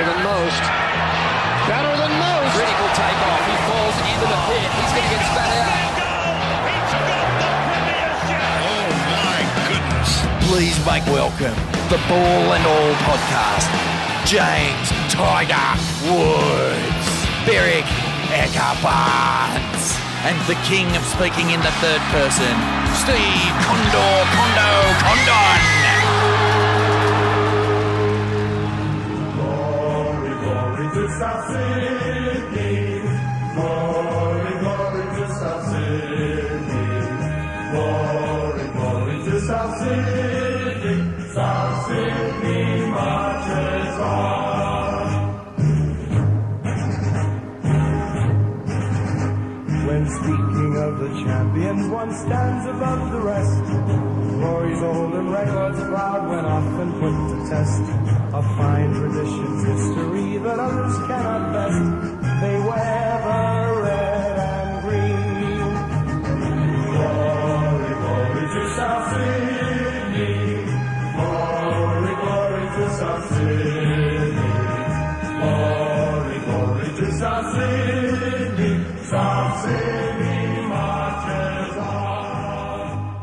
Better than most. Better than most. Critical takeoff. He falls into the pit. He's going to get spat out. Oh my goodness. Please make welcome the Ball and All podcast. James Tiger Woods, Beric Eckhart and the king of speaking in the third person, Steve Condor Condo Condon. Glory. Glory, glory. Glory, marches on. When speaking of the champions, one stands above the rest. Glory's old and records proud when often put to test. A fine tradition's history that others cannot best. They wear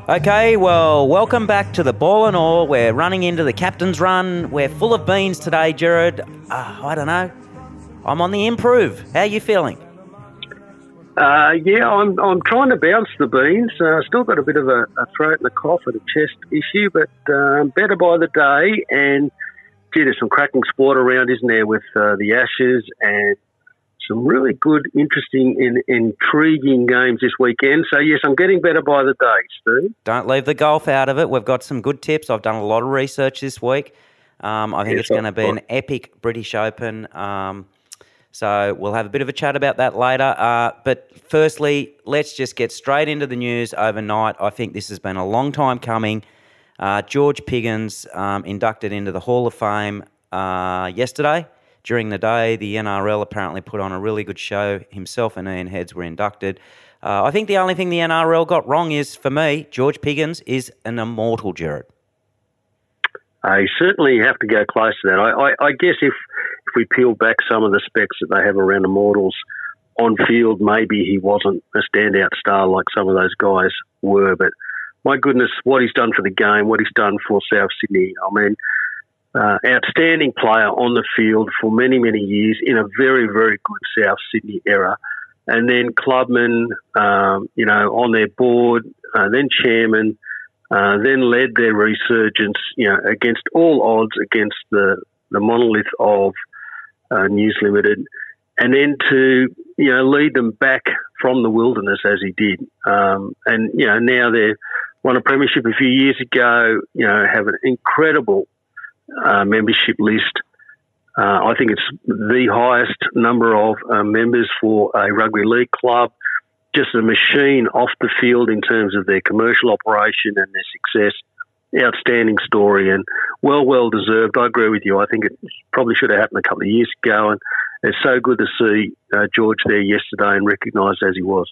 Okay, well, welcome back to the Ball and All. We're running into the captain's run. We're full of beans today, Jared. Uh, I don't know. I'm on the improve. How are you feeling? Uh, yeah, I'm I'm trying to bounce the beans. Uh, still got a bit of a, a throat and a cough and a chest issue, but um, better by the day. And gee, there's some cracking sport around, isn't there, with uh, the Ashes and some really good, interesting, and intriguing games this weekend. So yes, I'm getting better by the day, Steve. Don't leave the golf out of it. We've got some good tips. I've done a lot of research this week. Um, I think Yes, it's going to be an epic British Open. Um, so we'll have a bit of a chat about that later. Uh, but firstly, let's just get straight into the news overnight. I think this has been a long time coming. Uh, George Piggins um, inducted into the Hall of Fame uh, yesterday. During the day, the NRL apparently put on a really good show. Himself and Ian Heads were inducted. Uh, I think the only thing the NRL got wrong is, for me, George Piggins is an immortal, Jared. I certainly have to go close to that. I, I, I guess if if we peel back some of the specs that they have around Immortals on field, maybe he wasn't a standout star like some of those guys were. But my goodness, what he's done for the game, what he's done for South Sydney. I mean, uh, outstanding player on the field for many, many years in a very, very good South Sydney era. And then clubman, um, you know, on their board, uh, then chairman, uh, then led their resurgence, you know, against all odds against the, the monolith of uh, News Limited, and then to you know lead them back from the wilderness as he did, um, and you know now they won a premiership a few years ago. You know, have an incredible uh, membership list. Uh, I think it's the highest number of uh, members for a rugby league club. Just a machine off the field in terms of their commercial operation and their success. Outstanding story and well, well deserved. I agree with you. I think it probably should have happened a couple of years ago, and it's so good to see uh, George there yesterday and recognised as he was.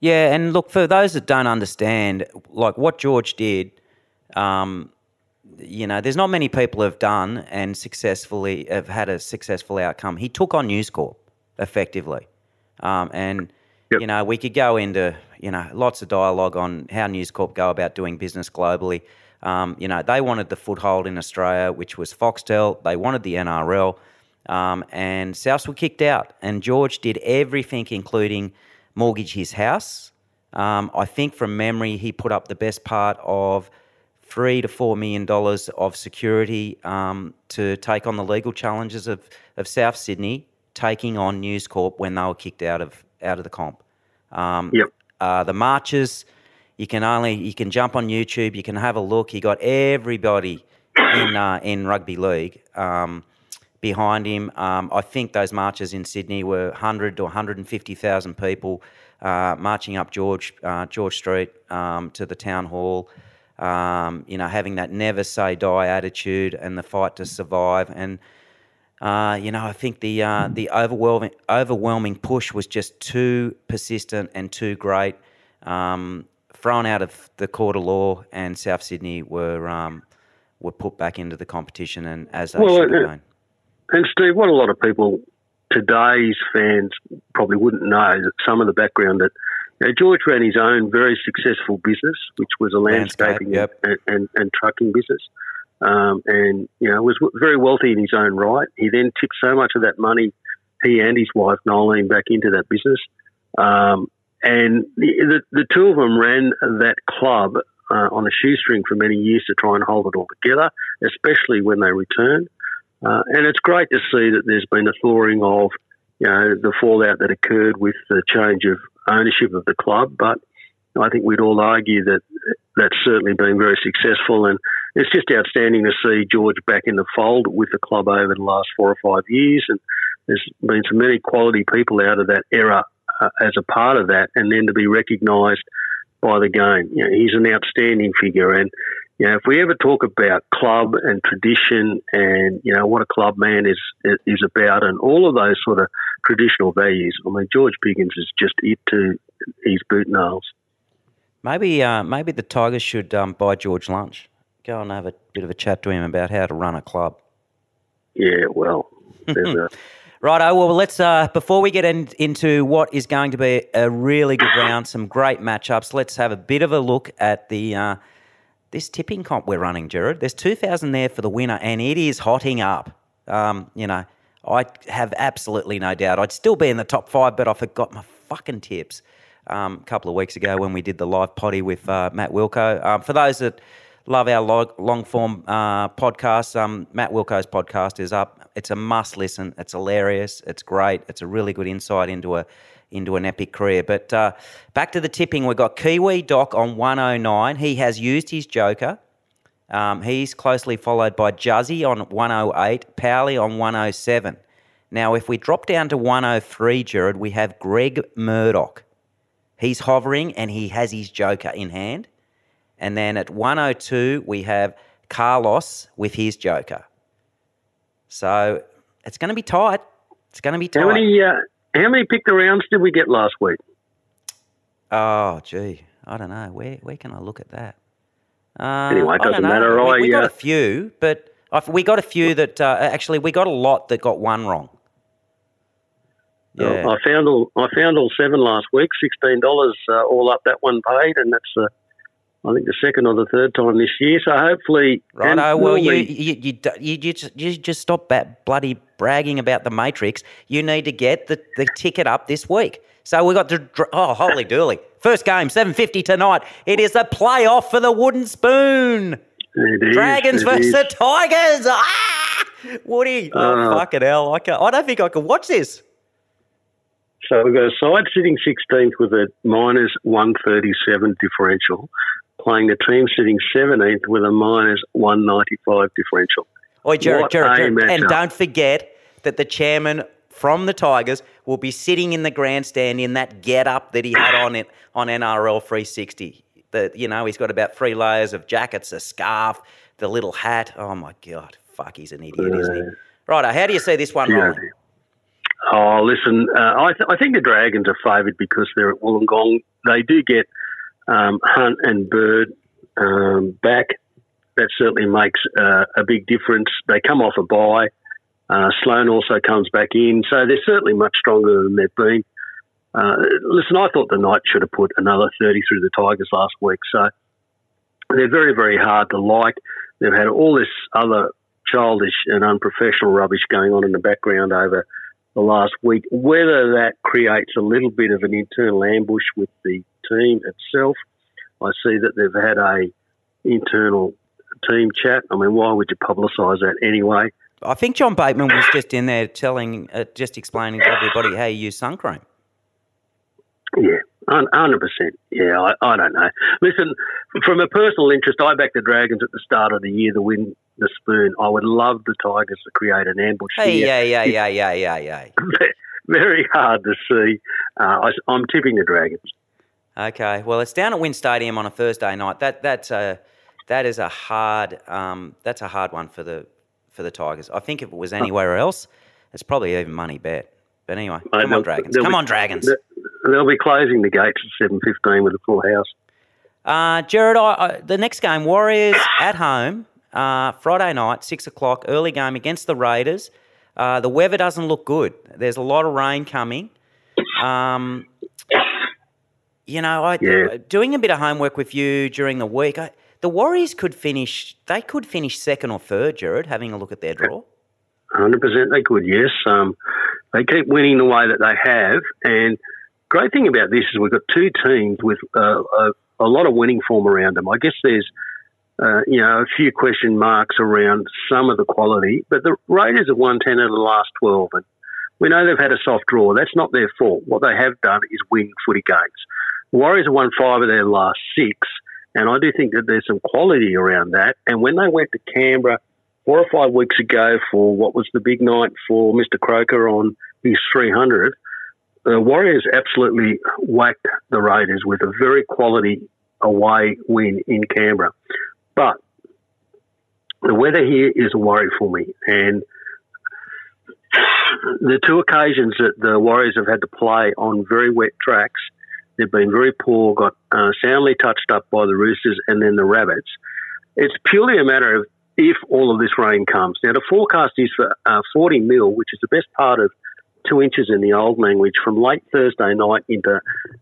Yeah, and look, for those that don't understand, like what George did, um, you know, there's not many people have done and successfully have had a successful outcome. He took on News Corp effectively. Um, and, Yep. you know, we could go into, you know, lots of dialogue on how News Corp go about doing business globally. Um, you know, they wanted the foothold in Australia, which was Foxtel. They wanted the NRL. Um, and Souths were kicked out. And George did everything, including mortgage his house. Um, I think from memory, he put up the best part of three to four million dollars of security um, to take on the legal challenges of, of South Sydney taking on News Corp when they were kicked out of out of the comp. Um, Yep. uh, the marches, you can only you can jump on YouTube, you can have a look. He got everybody in uh, in rugby league um, behind him. Um, I think those marches in Sydney were hundred to one hundred and fifty thousand people uh, marching up George uh, George Street um, to the town hall. Um, you know, having that never say die attitude and the fight to survive and. Uh, you know, I think the uh, the overwhelming overwhelming push was just too persistent and too great. Um, thrown out of the court of law, and South Sydney were um, were put back into the competition, and as they Well, should have uh, been. and Steve, what a lot of people today's fans probably wouldn't know that some of the background that know, George ran his own very successful business, which was a landscaping yep. and, and, and trucking business. Um, and, you know, was very wealthy in his own right. He then tipped so much of that money, he and his wife, Nolene, back into that business. Um, and the, the, the two of them ran that club uh, on a shoestring for many years to try and hold it all together, especially when they returned. Uh, and it's great to see that there's been a thawing of, you know, the fallout that occurred with the change of ownership of the club. But I think we'd all argue that that's certainly been very successful. And it's just outstanding to see George back in the fold with the club over the last four or five years. And there's been so many quality people out of that era uh, as a part of that, and then to be recognised by the game. You know, he's an outstanding figure, and you know, if we ever talk about club and tradition, and you know what a club man is is about, and all of those sort of traditional values, I mean, George Piggins is just it to his boot nails. Maybe, uh, maybe the Tigers should um, buy George lunch. Go and have a bit of a chat to him about how to run a club. Yeah, well, there's a Righto. Well, let's uh, before we get in, into what is going to be a really good round, some great matchups. Let's have a bit of a look at the uh, this tipping comp we're running, Jared. There's two thousand there for the winner, and it is hotting up. Um, you know, I have absolutely no doubt I'd still be in the top five, but I forgot my fucking tips um, a couple of weeks ago when we did the live potty with uh, Matt Wilco. Um, for those that love our log, long form uh, podcasts, um, Matt Wilco's podcast is up. It's a must listen. It's hilarious. It's great. It's a really good insight into a into an epic career. But uh, back to the tipping, we've got Kiwi Doc on 109. He has used his joker. Um, he's closely followed by Juzzy on 108, Powley on 107. Now, if we drop down to 103, Jared, we have Greg Murdoch. He's hovering and he has his joker in hand. And then at 102, we have Carlos with his joker. So it's going to be tight. It's going to be tight. how many uh, how many picked rounds did we get last week? Oh, gee. I don't know. Where where can I look at that? Uh, Anyway, it doesn't matter. We, I, we got uh, a few, but we got a few that uh, actually we got a lot that got one wrong. Yeah. I found all I found all seven last week. Sixteen dollars uh, all up. That one paid, and that's uh, I think the second or the third time this year. So hopefully, and Righto. Well, you you you, you, you, just, you just stop that bloody bragging about the Matrix. You need to get the, the ticket up this week. So we got the oh holy dooly! First game, seven fifty tonight. It is a playoff for the wooden spoon. It Dragons versus is. the Tigers. Ah, Woody. Oh, Uh, fucking hell! I, can't, I don't think I can watch this. So we've got a side sitting 16th with a minus 137 differential, playing the team sitting 17th with a minus 195 differential. Oi, Jared, What Jared, a Jared. And don't forget that the chairman from the Tigers will be sitting in the grandstand in that get up that he had on it on NRL 360. The, you know, he's got about three layers of jackets, a scarf, the little hat. Oh my God. Fuck, he's an idiot, isn't he? Righto, how do you see this one Yeah. rolling? Oh, listen, uh, I, th- I think the Dragons are favoured because they're at Wollongong. They do get um, Hunt and Bird um, back. That certainly makes uh, a big difference. They come off a bye. Uh, Sloan also comes back in, so they're certainly much stronger than they've been. Uh, listen, I thought the Knights should have put another 30 through the Tigers last week, so they're very, very hard to like. They've had all this other childish and unprofessional rubbish going on in the background over the last week. Whether that creates a little bit of an internal ambush with the team itself, I see that they've had a internal team chat. I mean, why would you publicise that anyway? I think John Bateman was just in there telling, uh, just explaining to everybody how you use sun cream. Yeah, hun- hundred percent. Yeah, I, I don't know. Listen, from a personal interest, I backed the Dragons at the start of the year to win the spoon. I would love the Tigers to create an ambush Hey, here. yeah, yeah, yeah, yeah, yeah, yeah. Very hard to see. Uh, I, am tipping the Dragons. Okay, well, it's down at WIN Stadium on a Thursday night. That that's a that is a hard um, that's a hard one for the for the Tigers. I think if it was anywhere else, it's probably even money bet. But anyway, Mate, come on, Dragons! Come be- on, Dragons! They'll be closing the gates at seven fifteen with a full house. Uh, Jared, I, I, the next game, Warriors at home, uh, Friday night, six o'clock, early game against the Raiders. Uh, the weather doesn't look good. There's a lot of rain coming. Um, you know, I, Yeah. doing a bit of homework with you during the week. I, the Warriors could finish. They could finish second or third. Jared, having a look at their draw. Hundred percent, they could. Yes, um, they keep winning the way that they have, and great thing about this is we've got two teams with uh, a, a lot of winning form around them. I guess there's uh, you know a few question marks around some of the quality, but the Raiders have won ten out of the last twelve, and we know they've had a soft draw. That's not their fault. What they have done is win footy games. Warriors have won five of their last six, and I do think that there's some quality around that. And when they went to Canberra four or five weeks ago for what was the big night for Mr. Croker on his 300, the Warriors absolutely whacked the Raiders with a very quality away win in Canberra. But the weather here is a worry for me, and the two occasions that the Warriors have had to play on very wet tracks, they've been very poor, got uh, soundly touched up by the Roosters and then the Rabbits. It's purely a matter of if all of this rain comes. Now, the forecast is for uh, 40 mil, which is the best part of two inches in the old language, from late Thursday night into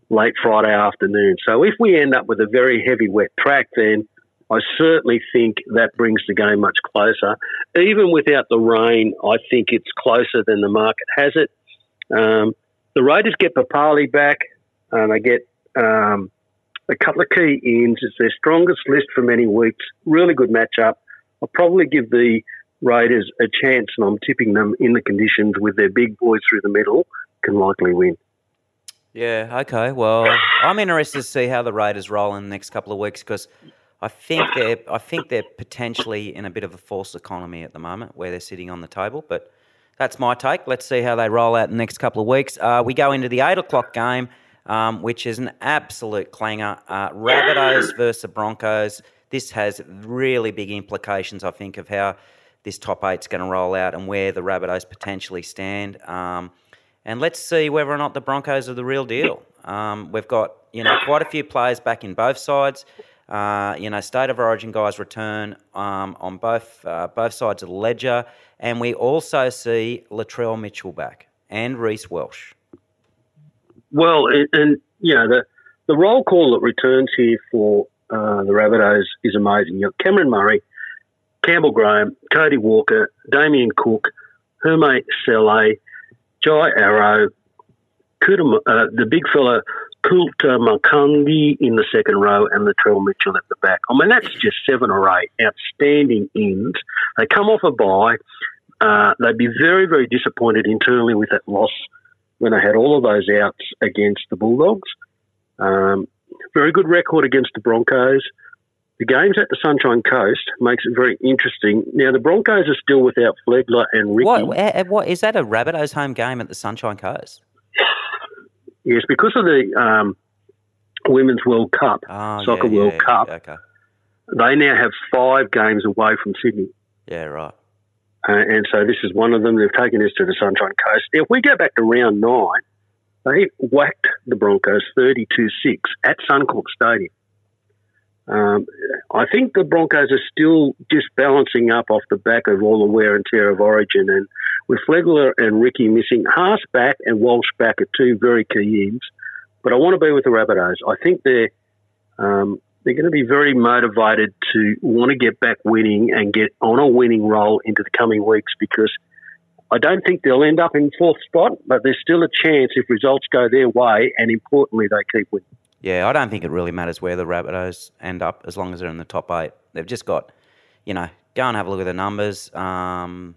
late Friday afternoon. So, if we end up with a very heavy wet track, then I certainly think that brings the game much closer. Even without the rain, I think it's closer than the market has it. Um, the Raiders get Papalii back, and they get um, a couple of key ins. It's their strongest list for many weeks. Really good matchup. I'll probably give the Raiders a chance, and I'm tipping them in the conditions with their big boys through the middle can likely win. Yeah. Okay. Well, I'm interested to see how the Raiders roll in the next couple of weeks because I think they're I think they're potentially in a bit of a false economy at the moment where they're sitting on the table. But that's my take. Let's see how they roll out in the next couple of weeks. Uh, we go into the eight o'clock game, um, which is an absolute clanger. Uh, Rabbitohs versus the Broncos. This has really big implications, I think, of how this top eight's going to roll out and where the Rabbitohs potentially stand. Um, and let's see whether or not the Broncos are the real deal. Um, we've got you know quite a few players back in both sides. Uh, you know, state of origin guys return um, on both uh, both sides of the ledger, and we also see Latrell Mitchell back and Reece Walsh. Well, and, and you know the the roll call that returns here for uh, the Rabbitohs is amazing. You've Cameron Murray, Campbell Graham, Cody Walker, Damien Cook, Hame Sele, Jai Arrow, uh, the big fella Koloamatangi in the second row, and the Latrell Mitchell at the back. I mean, that's just seven or eight outstanding ends. They come off a bye. Uh, they'd be very, very disappointed internally with that loss when they had all of those outs against the Bulldogs. Um, very good record against the Broncos. The games at the Sunshine Coast makes it very interesting. Now the Broncos are still without Flegler and Riki. What, eh, what is that? A Rabbitohs home game at the Sunshine Coast? Yes, because of the um, Women's World Cup, Oh, Soccer yeah, World yeah, Cup, Okay. they now have five games away from Sydney. Yeah. Right. Uh, and so this is one of them. They've taken us to the Sunshine Coast. If we go back to round nine, they whacked the Broncos 32 6 at Suncorp Stadium. Um, I think the Broncos are still just balancing up off the back of all the wear and tear of Origin. And with Flegler and Riki missing, Haas back and Walsh back are two very key ends. But I want to be with the Rabbitohs. I think they're um, they're going to be very motivated to want to get back winning and get on a winning roll into the coming weeks because I don't think they'll end up in fourth spot, but there's still a chance if results go their way and importantly they keep winning. Yeah, I don't think it really matters where the Rabbitohs end up as long as they're in the top eight. They've just got, you know, go and have a look at the numbers. Um,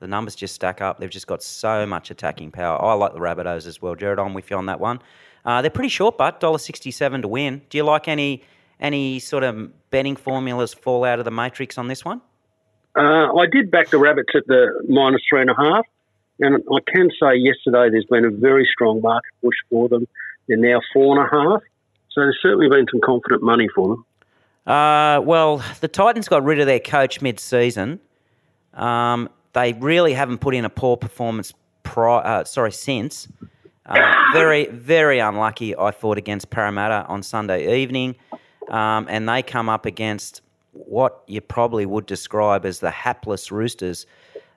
the numbers just stack up. They've just got so much attacking power. I like the Rabbitohs as well. Jared, I'm with you on that one. Uh, they're pretty short, but $1.67 to win. Do you like any any sort of betting formulas fall out of the matrix on this one? Uh, I did back the Rabbits at the minus three and a half, and I can say yesterday there's been a very strong market push for them. They're now four and a half, so there's certainly been some confident money for them. Uh, well, the Titans got rid of their coach mid-season. Um, they really haven't put in a poor performance. Pri- uh, sorry, since uh, very, very unlucky. I thought against Parramatta on Sunday evening, um, and they come up against what you probably would describe as the hapless Roosters.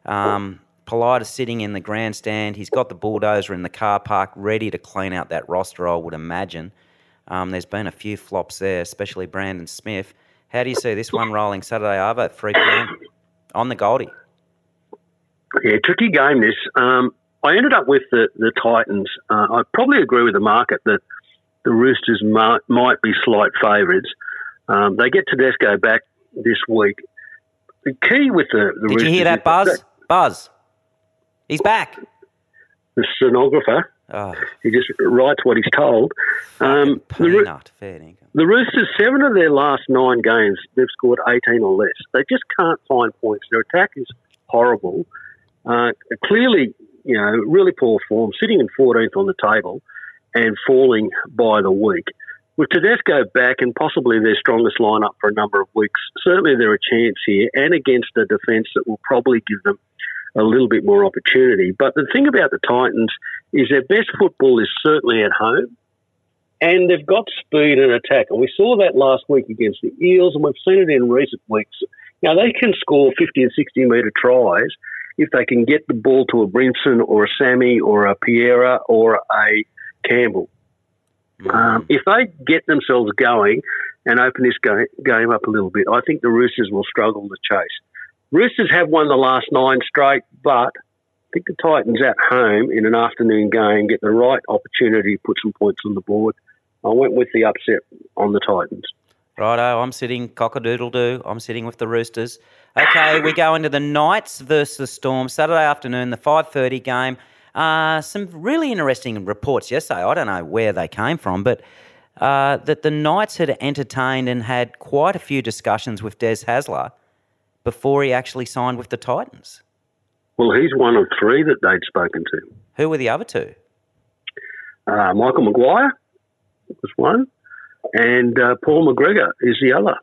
Um, Politis sitting in the grandstand. He's got the bulldozer in the car park ready to clean out that roster, I would imagine. Um, there's been a few flops there, especially Brandon Smith. How do you see this one rolling Saturday Arvo at 3 p.m. on the Goldie? Yeah, tricky game this. Um, I ended up with the, the Titans. Uh, I probably agree with the market that the Roosters might, might be slight favourites. Um, they get Tedesco back this week. The key with the, the Did Roosters you hear that, Buzz? Buzz. He's back. The stenographer, Oh, he just writes what he's told. Um, the, dinkum. the Roosters, seven of their last nine games, they've scored 18 or less. They just can't find points. Their attack is horrible. Uh, clearly, you know, really poor form, sitting in 14th on the table and falling by the week. With Tedesco back and possibly their strongest lineup for a number of weeks, certainly they're a chance here and against a defence that will probably give them a little bit more opportunity. But the thing about the Titans is their best football is certainly at home and they've got speed and attack. And we saw that last week against the Eels, and we've seen it in recent weeks. Now, they can score 50 and 60 metre tries if they can get the ball to a Brimson or a Sami or a Piera or a Campbell. Um, if they get themselves going and open this ga- game up a little bit, I think the Roosters will struggle to chase. Roosters have won the last nine straight, but I think the Titans at home in an afternoon game get the right opportunity to put some points on the board. I went with the upset on the Titans. Righto, I'm sitting cock-a-doodle doo. I'm sitting with the Roosters. Okay, we go into the Knights versus the Storm Saturday afternoon, the 5:30 game. Uh, some really interesting reports yesterday. I don't know where they came from, but uh, that the Knights had entertained and had quite a few discussions with Des Hasler before he actually signed with the Titans. Well, he's one of three that they'd spoken to. Who were the other two? Uh, Michael Maguire was one, and uh, Paul McGregor is the other.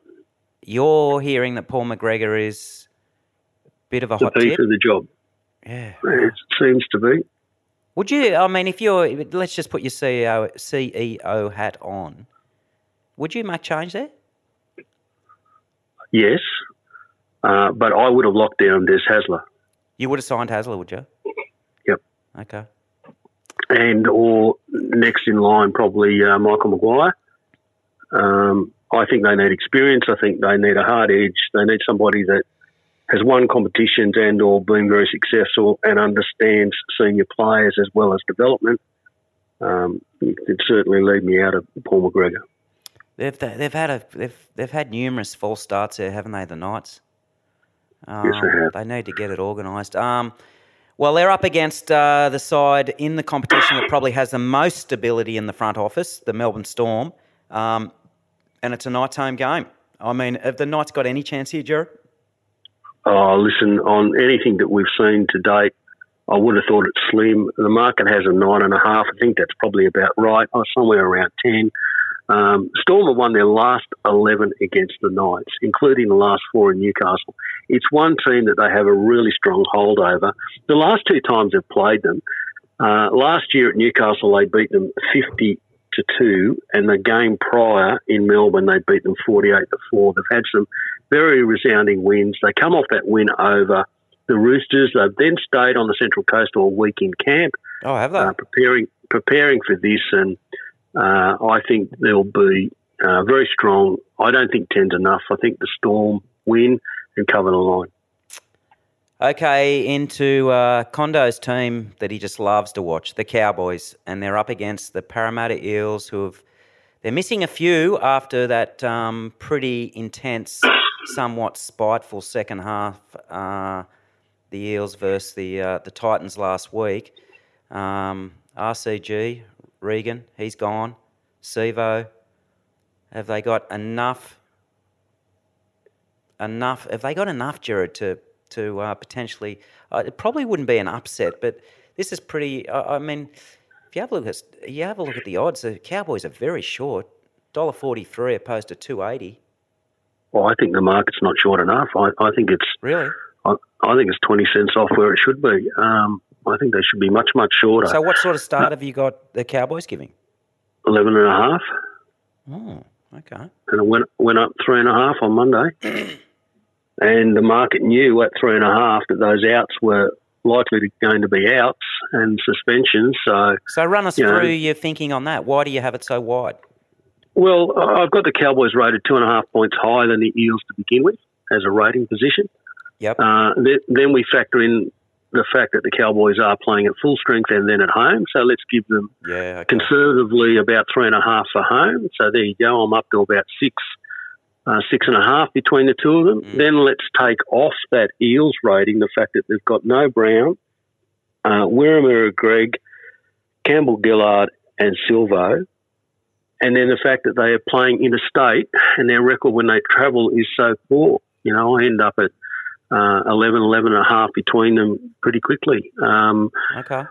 You're hearing that Paul McGregor is a bit of a The hot piece tip. of the job. Yeah. It seems to be. Would you? I mean, if you're, let's just put your CEO CEO hat on. Would you make change there? Yes, uh, but I would have locked down Des Hasler. You would have signed Hasler, would you? Yep. Okay. and or next in line probably uh, Michael Maguire. Um, I think they need experience. I think they need a hard edge. They need somebody that has won competitions and or been very successful and understands senior players as well as development. Um, it could certainly lead me out of Paul McGregor. They've they've had a they've they've had numerous false starts there, haven't they? The Knights. Um, Yes, they have. They need to get it organised. Um, well, they're up against uh, the side in the competition that probably has the most stability in the front office, the Melbourne Storm, um, and it's a Knights home game. I mean, have the Knights got any chance here, Jared? Oh, listen, on anything that we've seen to date, I would have thought it's slim. The market has a nine and a half. I think that's probably about right. Or somewhere around ten. Um, Storm have won their last eleven against the Knights, including the last four in Newcastle. It's one team that they have a really strong hold over. The last two times they've played them, uh, last year at Newcastle they beat them fifty to two, and the game prior in Melbourne they beat them forty-eight to four. They've had some very resounding wins. They come off that win over the Roosters. They've then stayed on the Central Coast all week in camp, Oh, have they? uh, preparing preparing for this, and uh, I think they'll be uh, very strong. I don't think ten's enough. I think the Storm win and cover the line. Okay, into uh, Condo's team that he just loves to watch, the Cowboys, and they're up against the Parramatta Eels, who have they're missing a few after that um, pretty intense, somewhat spiteful second half. Uh, the Eels versus the uh, the Titans last week. Um, RCG Regan, he's gone. Sivo, have they got enough? Enough? Have they got enough, Jared, to to uh, potentially? Uh, it probably wouldn't be an upset, but this is pretty. I I mean, if you have a look at you have a look at the odds, the Cowboys are very short, dollar forty three opposed to two eighty. Well, I think the market's not short enough. I, I think it's Really? I, I think it's twenty cents off where it should be. Um, I think they should be much much shorter. So, what sort of start have you got the Cowboys giving? Eleven and a half, Oh, okay. and it went went up three and a half on Monday. and the market knew at three and a half that those outs were likely to, going to be outs and suspensions. So, So run us You know- through your thinking on that. Why do you have it so wide? well, I've got the Cowboys rated two and a half points higher than the Eels to begin with as a rating position. Yep. Uh, th- then we factor in the fact that the Cowboys are playing at full strength and then at home. So let's give them yeah. Okay. conservatively about three and a half for home. So there you go. I'm up to about six, uh, six and a half between the two of them. Mm. Then let's take off that Eels rating the fact that they've got no Brown, uh, Greig, Campbell Gillard, and Sivo. And then the fact that they are playing interstate and their record when they travel is so poor. You know, I end up at uh, 11, 11 and a half between them pretty quickly. Um, Okay.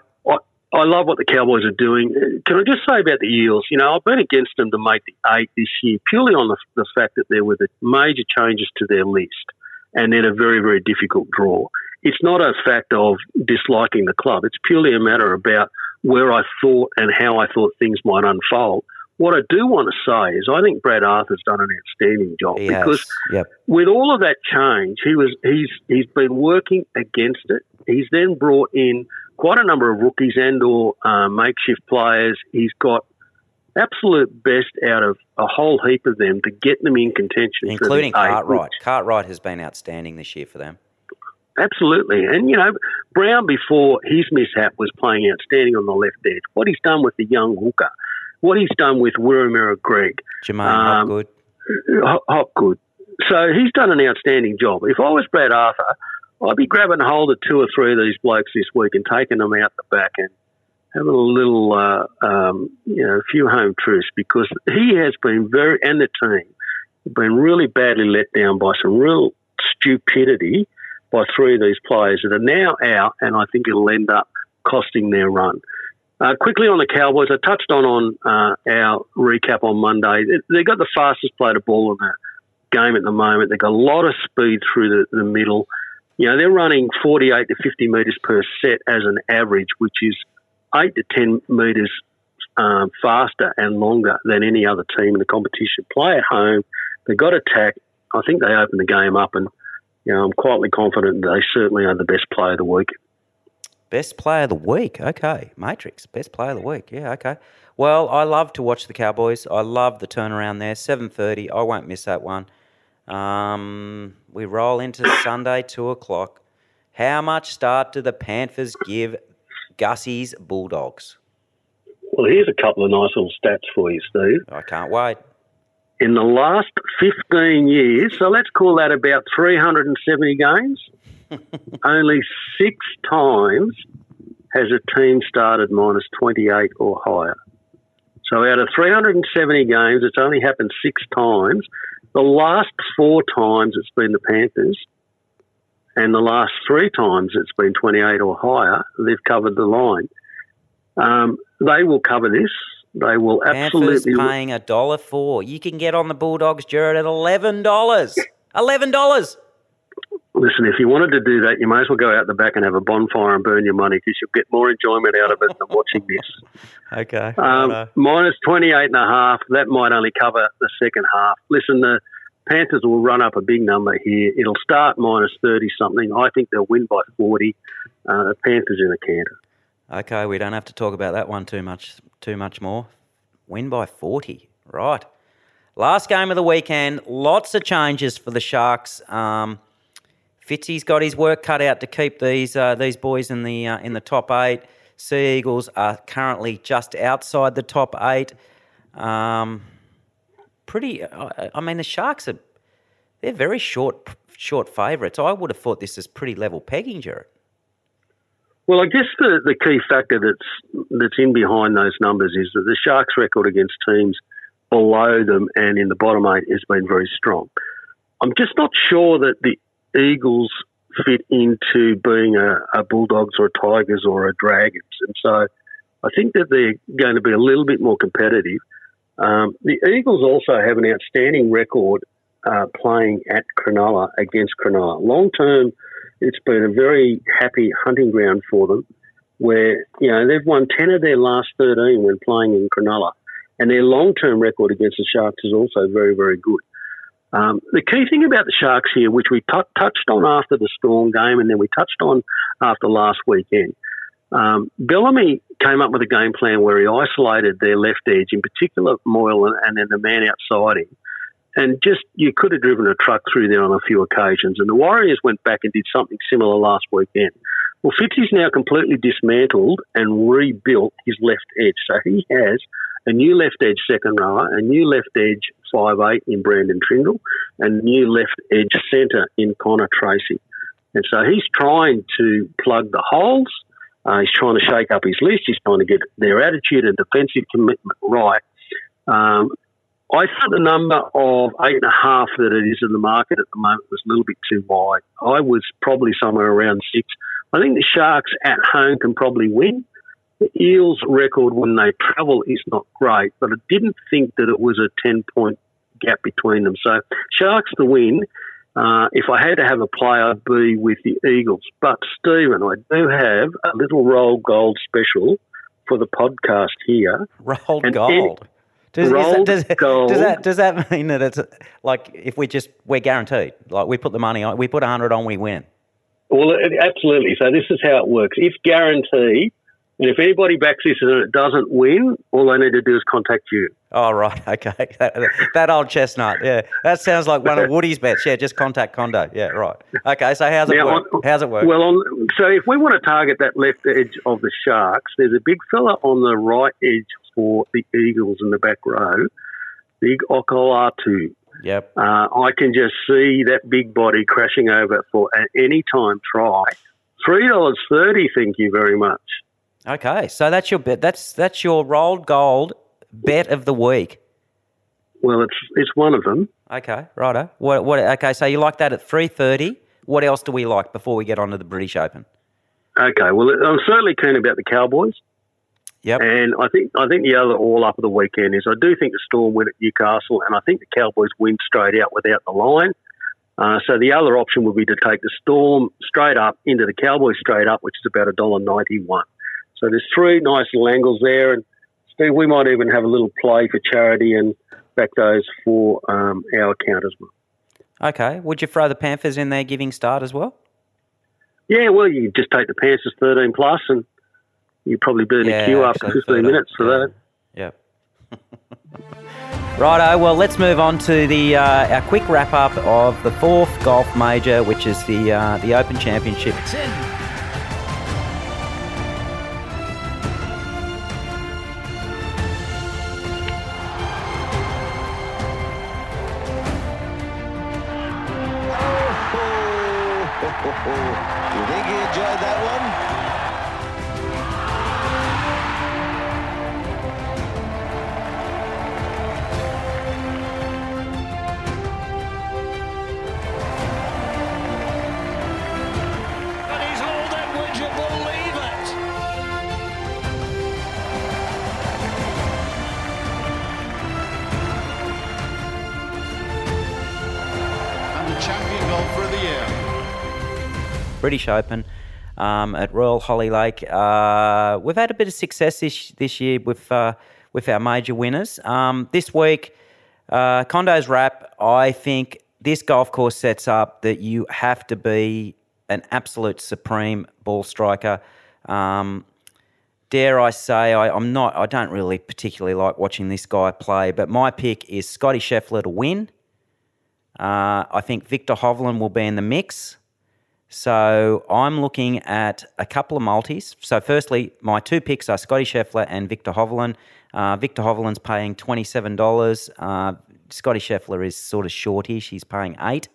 I love what the Cowboys are doing. Uh, can I just say about the Eels? You know, I've been against them to make the eight this year purely on the, the fact that there were the major changes to their list and then a very, very difficult draw. It's not a fact of disliking the club. It's purely a matter about where I thought and how I thought things might unfold. What I do want to say is I think Brad Arthur's done an outstanding job He because. Yep. with all of that change, he was he's he's been working against it. He's then brought in quite a number of rookies and or uh, makeshift players. He's got absolute best out of a whole heap of them to get them in contention, Including eight, Cartwright. which- Cartwright has been outstanding this year for them. Absolutely, and you know Brown before his mishap was playing outstanding on the left edge. What he's done with the young hooker, what he's done with Wiremu Greig, J'maine Um, Hopgood. Hopgood. So he's done an outstanding job. If I was Brad Arthur, I'd be grabbing hold of two or three of these blokes this week and taking them out the back and having a little, uh, um, you know, a few home truths because he has been very, and the team, been really badly let down by some real stupidity by three of these players that are now out, and I think it'll end up costing their run. Uh, quickly on the Cowboys, I touched on on uh, our recap on Monday. They- They've got the fastest player to ball in the game at the moment. They've got a lot of speed through the, the middle. You know, they're running 48 to 50 metres per set as an average, which is 8 to 10 metres um, faster and longer than any other team in the competition. Play at home. They've got attack. I think they open the game up, and you know, I'm quietly confident they certainly are the best player of the week. Best player of the week. Okay. Matrix. Best player of the week. Yeah, okay. Well, I love to watch the Cowboys. I love the turnaround there. 7.30. I won't miss that one. Um, we roll into Sunday, 2 o'clock. How much start do the Panthers give Gussie's Bulldogs? Well, here's a couple of nice little stats for you, Steve. I can't wait. In the last 15 years, so let's call that about 370 games, only six times has a team started minus 28 or higher. So out of 370 games, it's only happened six times. The last four times it's been the Panthers, and the last three times it's been 28 or higher. They've covered the line. Um, they will cover this. They will absolutely. Panthers paying a dollar four. You can get on the Bulldogs, Jared, at eleven dollars. Eleven dollars. Listen, if you wanted to do that, you may as well go out the back and have a bonfire and burn your money because you'll get more enjoyment out of it than watching this. Okay. Um, minus 28 and a half, that might only cover the second half. Listen, the Panthers will run up a big number here. It'll start minus 30 something. I think they'll win by 40. Uh, the Panthers in a canter. Okay, we don't have to talk about that one too much too much more. Win by 40. Right. Last game of the weekend, lots of changes for the Sharks. Um, Fitzy's got his work cut out to keep these uh, these boys in the uh, in the top eight. Sea Eagles are currently just outside the top eight. Um, pretty. I, I mean, the Sharks are they're very short short favourites. I would have thought this is pretty level pegging, Jared. Well, I guess the, the key factor that's that's in behind those numbers is that the Sharks' record against teams below them and in the bottom eight has been very strong. I'm just not sure that the Eagles fit into being a, a Bulldogs or a Tigers or a Dragons, and so I think that they're going to be a little bit more competitive. Um, the Eagles also have an outstanding record uh, playing at Cronulla against Cronulla. Long term, it's been a very happy hunting ground for them, where you know they've won ten of their last thirteen when playing in Cronulla, and their long term record against the Sharks is also very very good. Um, the key thing about the Sharks here, which we t- touched on after the Storm game and then we touched on after last weekend, um, Bellamy came up with a game plan where he isolated their left edge, in particular Moylan, and then the man outside him. And just you could have driven a truck through there on a few occasions. And the Warriors went back and did something similar last weekend. Well, Fitzy's now completely dismantled and rebuilt his left edge. So he has a new left edge second rower, a new left edge five eight in Braydon Trindall, and new left edge centre in Connor Tracey. And so he's trying to plug the holes. Uh, he's trying to shake up his list. He's trying to get their attitude and defensive commitment right. Um, I thought the number of eight and a half that it is in the market at the moment was a little bit too wide. I was probably somewhere around six. I think the Sharks at home can probably win. The Eels' record when they travel is not great, but I didn't think that it was a 10 point gap between them. So, Sharks to win. Uh, if I had to have a play, I'd be with the Eagles. But, Stephen, I do have a little roll gold special for the podcast here. Rolled And gold. Does, is that, rolled does, gold. does that does that mean that it's like if we just we're guaranteed like we put the money on we put a hundred on we win Well, it, absolutely. So this is how it works. If guaranteed, and if anybody backs this and it doesn't win, all they need to do is contact you. oh right okay that, that old chestnut yeah that sounds like one of Woody's bets yeah just contact Condo yeah right okay so how's it Now, work on- how's it work Well, on, so if we want to target that left edge of the Sharks, there's a big fella on the right edge for the Eagles in the back row, Big Olakau'atu. yep Uh, I can just see that big body crashing over for an anytime try. Three dollars thirty. Thank you very much. Okay so that's your bet that's that's your rolled gold bet of the week Well, it's it's one of them. okay righto what what okay so you like that at three thirty what else do we like before we get on to the British Open Okay. Well, I'm certainly keen about the Cowboys. yep And I think I think the other all up of the weekend is I do think the Storm win at Newcastle, and I think the Cowboys win straight out without the line. Uh, so the other option would be to take the Storm straight up into the Cowboys straight up, which is about a dollar ninety one. So there's three nice little angles there, and Steve, we might even have a little play for charity and back those for um, our account as well. Okay. Would you throw the Panthers in there giving start as well? Yeah, well, you just take the Panthers thirteen plus, and you probably burn Yeah, a queue after actually, fifteen 13, minutes for yeah. that. Yep. Righto. Well, let's move on to the uh, our quick wrap up of the fourth golf major, which is the uh, the Open Championship. British Open um, at Royal Hoylake. Uh, we've had a bit of success this this year with uh, with our major winners. Um, this week, uh, Condo's Wrap. I think this golf course sets up that you have to be an absolute supreme ball striker. Um, dare I say, I, I'm not. I don't really particularly like watching this guy play, but my pick is Scottie Scheffler to win. Uh, I think Viktor Hovland will be in the mix. So I'm looking at a couple of multis. So firstly, my two picks are Scottie Scheffler and Viktor Hovland. Uh, Viktor Hovland's paying twenty-seven dollars. Uh, Scottie Scheffler is sort of shortish. He's paying eight.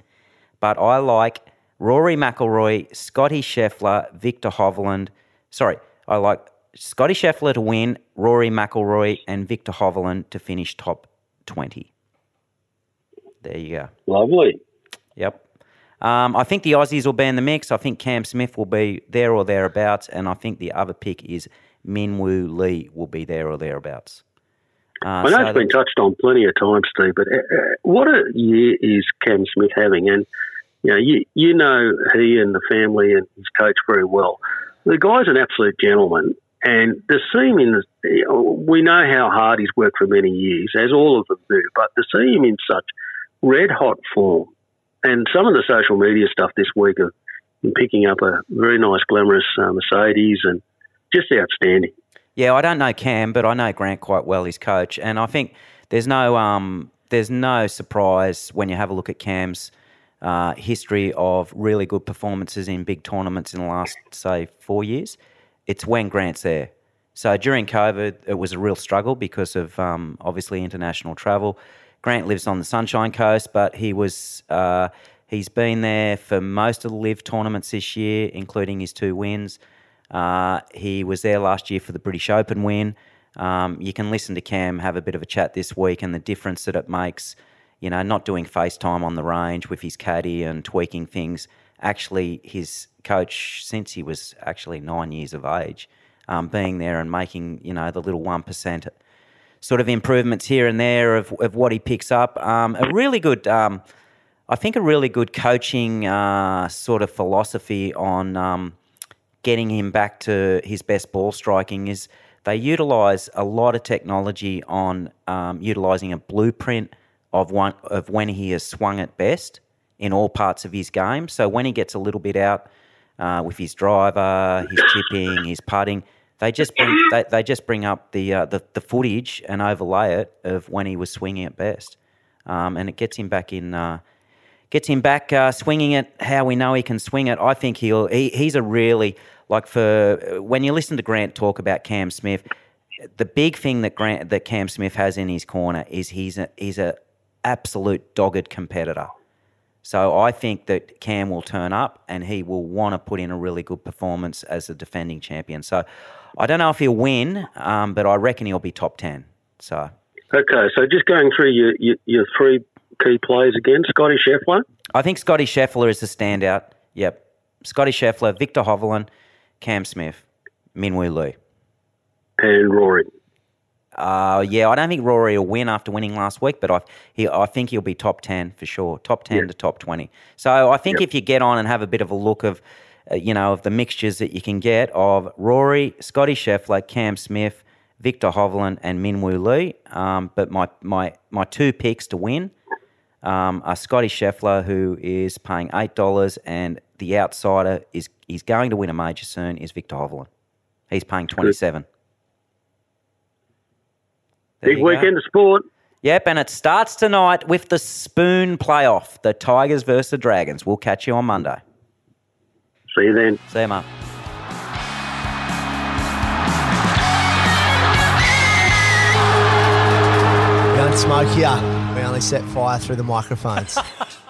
But I like Rory McIlroy, Scottie Scheffler, Viktor Hovland. Sorry, I like Scottie Scheffler to win, Rory McIlroy, and Viktor Hovland to finish top twenty. There you go. Lovely. Yep. Um, I think the Aussies will be in the mix. I think Cam Smith will be there or thereabouts, and I think the other pick is Minwoo Lee will be there or thereabouts. Uh, I know so it's been touched on plenty of times, Steve, but uh, uh, what a year is Cam Smith having? And, you know, you, you know he and the family and his coach very well. The guy's an absolute gentleman. And to see him in the, you know, we know how hard he's worked for many years, as all of them do, but to see him in such red hot form. And some of the social media stuff this week of picking up a very nice, glamorous uh, Mercedes and just outstanding. Yeah, I don't know Cam, but I know Grant quite well, his coach, and I think there's no um, there's no surprise when you have a look at Cam's uh, history of really good performances in big tournaments in the last say four years. It's when Grant's there. So during COVID, it was a real struggle because of um, obviously international travel. Grant lives on the Sunshine Coast, but he was uh, he's been there for most of the live tournaments this year, including his two wins. Uh, he was there last year for the British Open win. Um, you can listen to Cam have a bit of a chat this week and the difference that it makes. You know, not doing FaceTime on the range with his caddy and tweaking things. Actually, his coach since he was actually nine years of age, um, being there and making you know the little one percent sort of improvements here and there of, of what he picks up. Um, a really good, um, I think, a really good coaching uh, sort of philosophy on um, getting him back to his best ball striking is they utilise a lot of technology on um, utilising a blueprint of one of when he has swung at best in all parts of his game. So when he gets a little bit out uh, with his driver, his chipping, his putting, they just bring they, they just bring up the, uh, the the footage and overlay it of when he was swinging at best, um, and it gets him back in. Uh, gets him back uh, swinging it how we know he can swing it. I think he'll he, he's a really like for when you listen to Grant talk about Cam Smith, the big thing that Grant that Cam Smith has in his corner is he's a he's a absolute dogged competitor. So I think that Cam will turn up and he will want to put in a really good performance as a defending champion. So I don't know if he'll win, um, but I reckon he'll be top ten. So okay, so just going through your your, your three key players again, Scottie Scheffler. I think Scottie Scheffler is the standout. Yep, Scottie Scheffler, Viktor Hovland, Cam Smith, Minwoo Lee. And Rory. Uh, yeah, I don't think Rory will win after winning last week, but I, he, I think he'll be top 10 for sure, top 10 yep. to top 20. So I think if you get on and have a bit of a look of, uh, you know, of the mixtures that you can get of Rory, Scottie Scheffler, Cam Smith, Viktor Hovland, and Minwoo Lee. Um, but my, my, my two picks to win um, are Scottie Scheffler, who is paying $8, and the outsider is he's going to win a major soon, is Viktor Hovland. He's paying 27 Big weekend go. of sport. Yep, and it starts tonight with the spoon playoff, the Tigers versus the Dragons. We'll catch you on Monday. See you then. See you, mate. We don't smoke here. We only set fire through the microphones.